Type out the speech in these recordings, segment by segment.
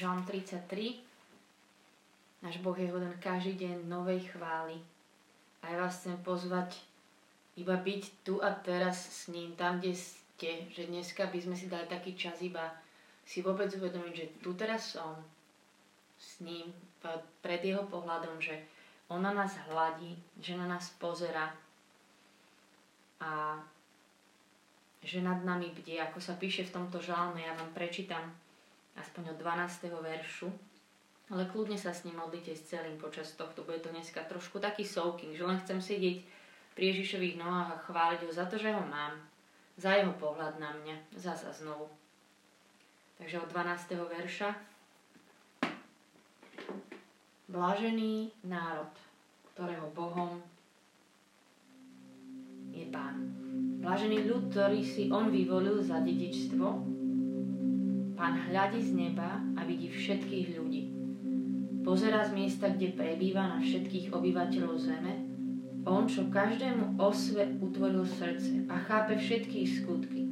Žalm 33. Náš Boh je hoden každý deň novej chvály. A ja vás chcem pozvať iba byť tu a teraz s ním, tam, kde ste, že dneska by sme si dali taký čas iba si vôbec uvedomiť, že tu teraz som s ním, pred jeho pohľadom, že on na nás hladí, že na nás pozera a že nad nami bdie, ako sa píše v tomto žalme, ja vám prečítam aspoň od 12. veršu, ale kľudne sa s ním modlite s celým počas tohto. Bude to dneska trošku taký soaking, že len chcem sedieť pri Ježišových nohách a chváliť ho za to, že ho mám. Za jeho pohľad na mňa. Zasa znovu. Takže od 12. verša. Blažený národ, ktorého Bohom je Pán. Blažený ľud, ktorý si On vyvolil za dedičstvo, Pán hľadí z neba a vidí všetkých ľudí. Pozerá z miesta, kde prebýva na všetkých obyvateľov zeme. On, čo každému osve utvoril srdce a chápe všetky skutky.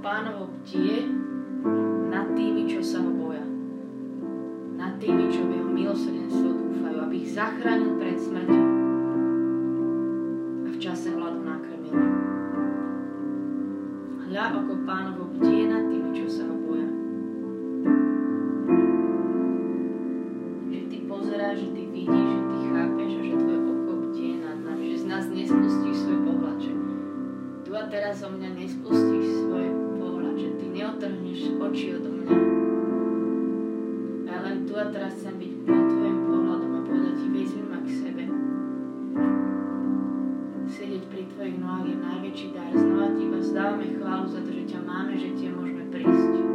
pánovo bdie nad tými, čo sa ho boja. Nad tými, čo v jeho milosrdenstvo dúfajú, aby ich zachránil pred smrťou a v čase hladu nakrmil. Hľa ako pánovo tu a teraz chcem byť pod tvojim pohľadom a povedať ti, vezmi ma k sebe. Sedieť pri tvojich nohách je najväčší dar. Znova ti iba vzdávame chválu za to, že ťa máme, že tie môžeme prísť.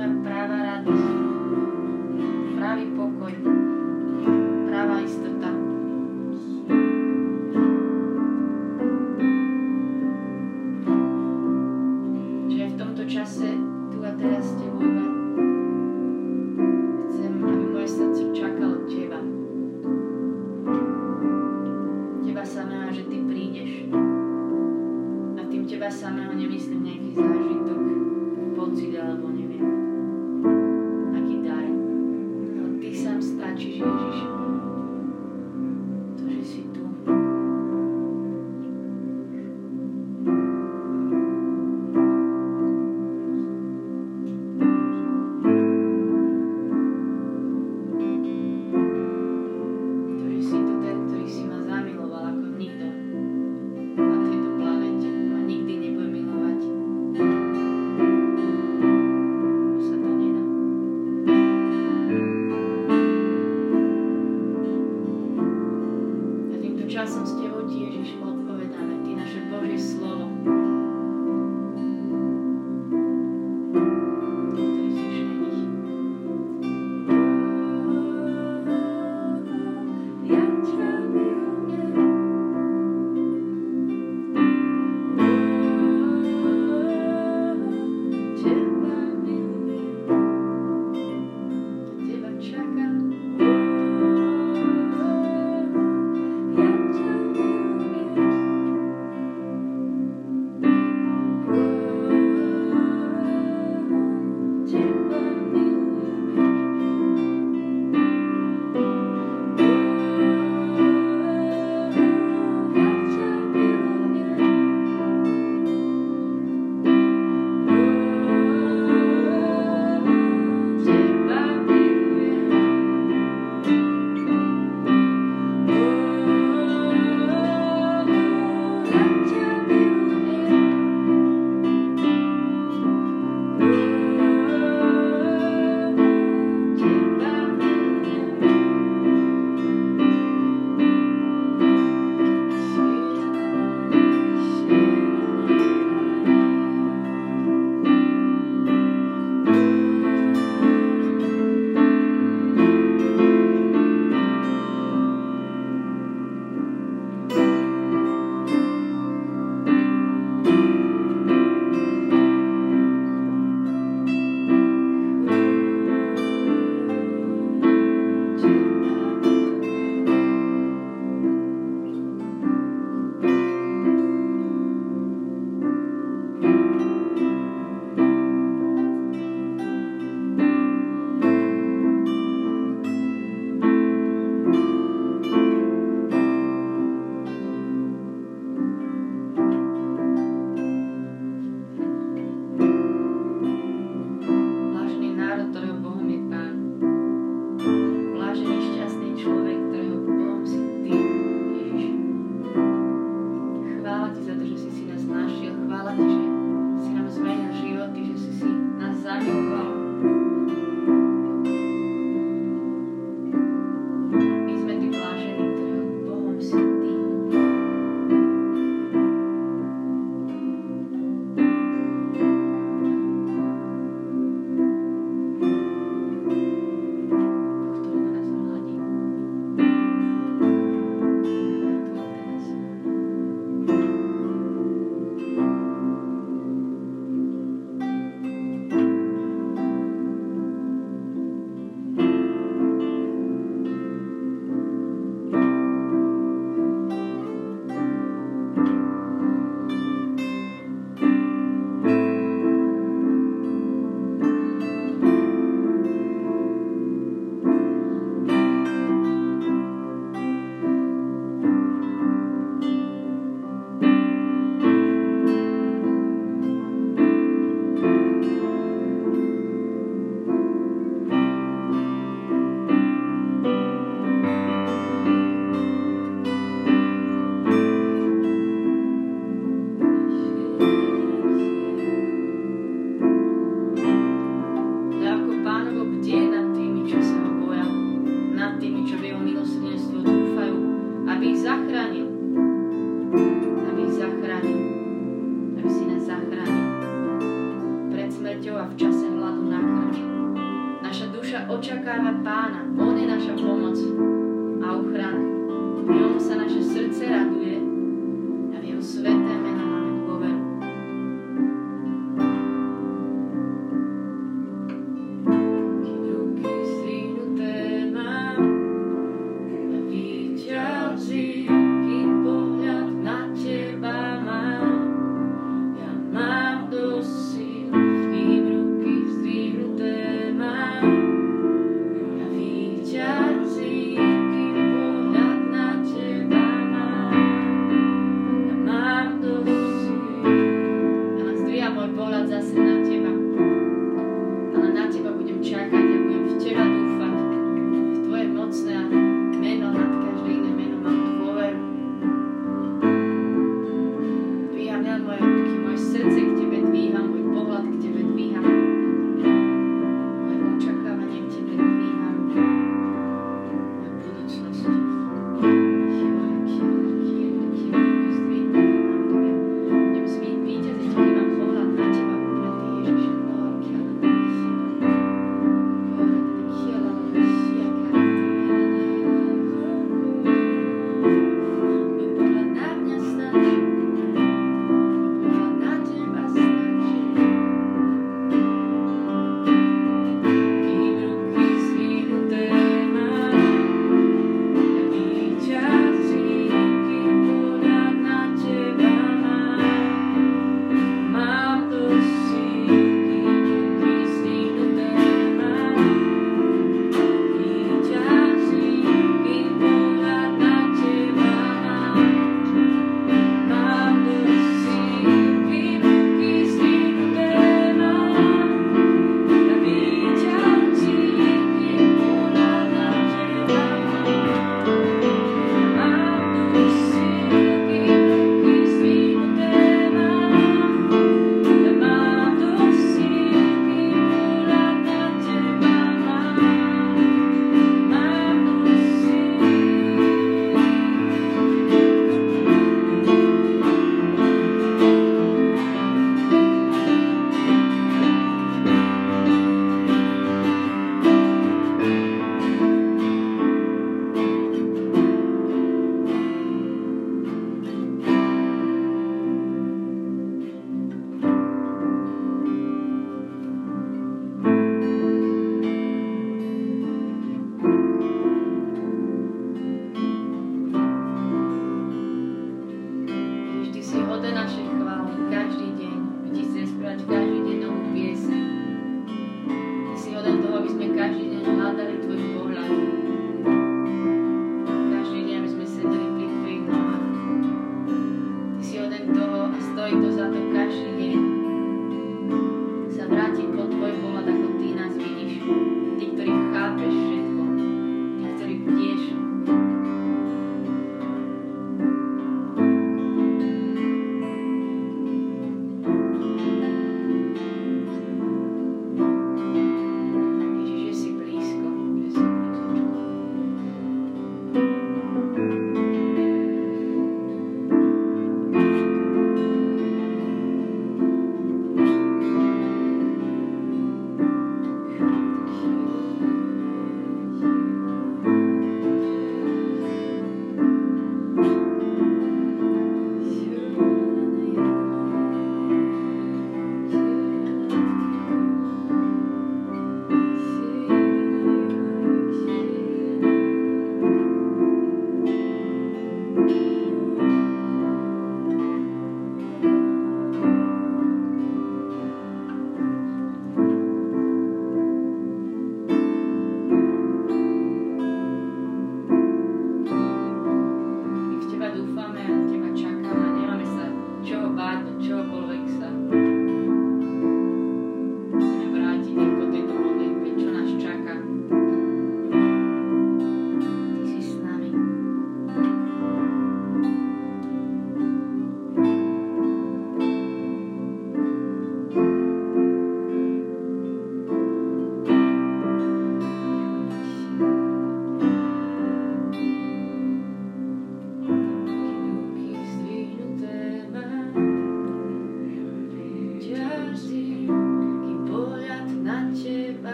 Moja práva radosť,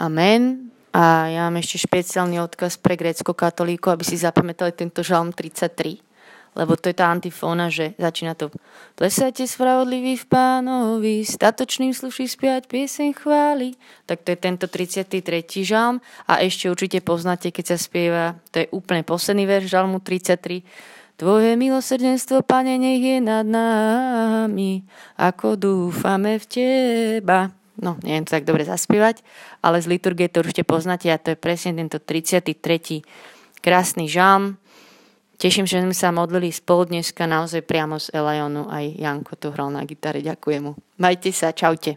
Amen. A ja mám ešte špeciálny odkaz pre grécko-katolíkov, aby si zapamätali tento žalm 33 lebo to je tá antifóna, že začína to Plesajte spravodlivý v pánovi, statočným sluší spiať pieseň chváli. Tak to je tento 33. žalm a ešte určite poznáte, keď sa spieva, to je úplne posledný verš žalmu 33. Tvoje milosrdenstvo, pane, nech je nad nami, ako dúfame v teba. No, neviem to tak dobre zaspievať, ale z liturgie to určite poznáte a to je presne tento 33. krásny žalm, Teším, že sme sa modlili spolu dneska naozaj priamo z Elajonu. Aj Janko tu hral na gitare. Ďakujem mu. Majte sa, čaute.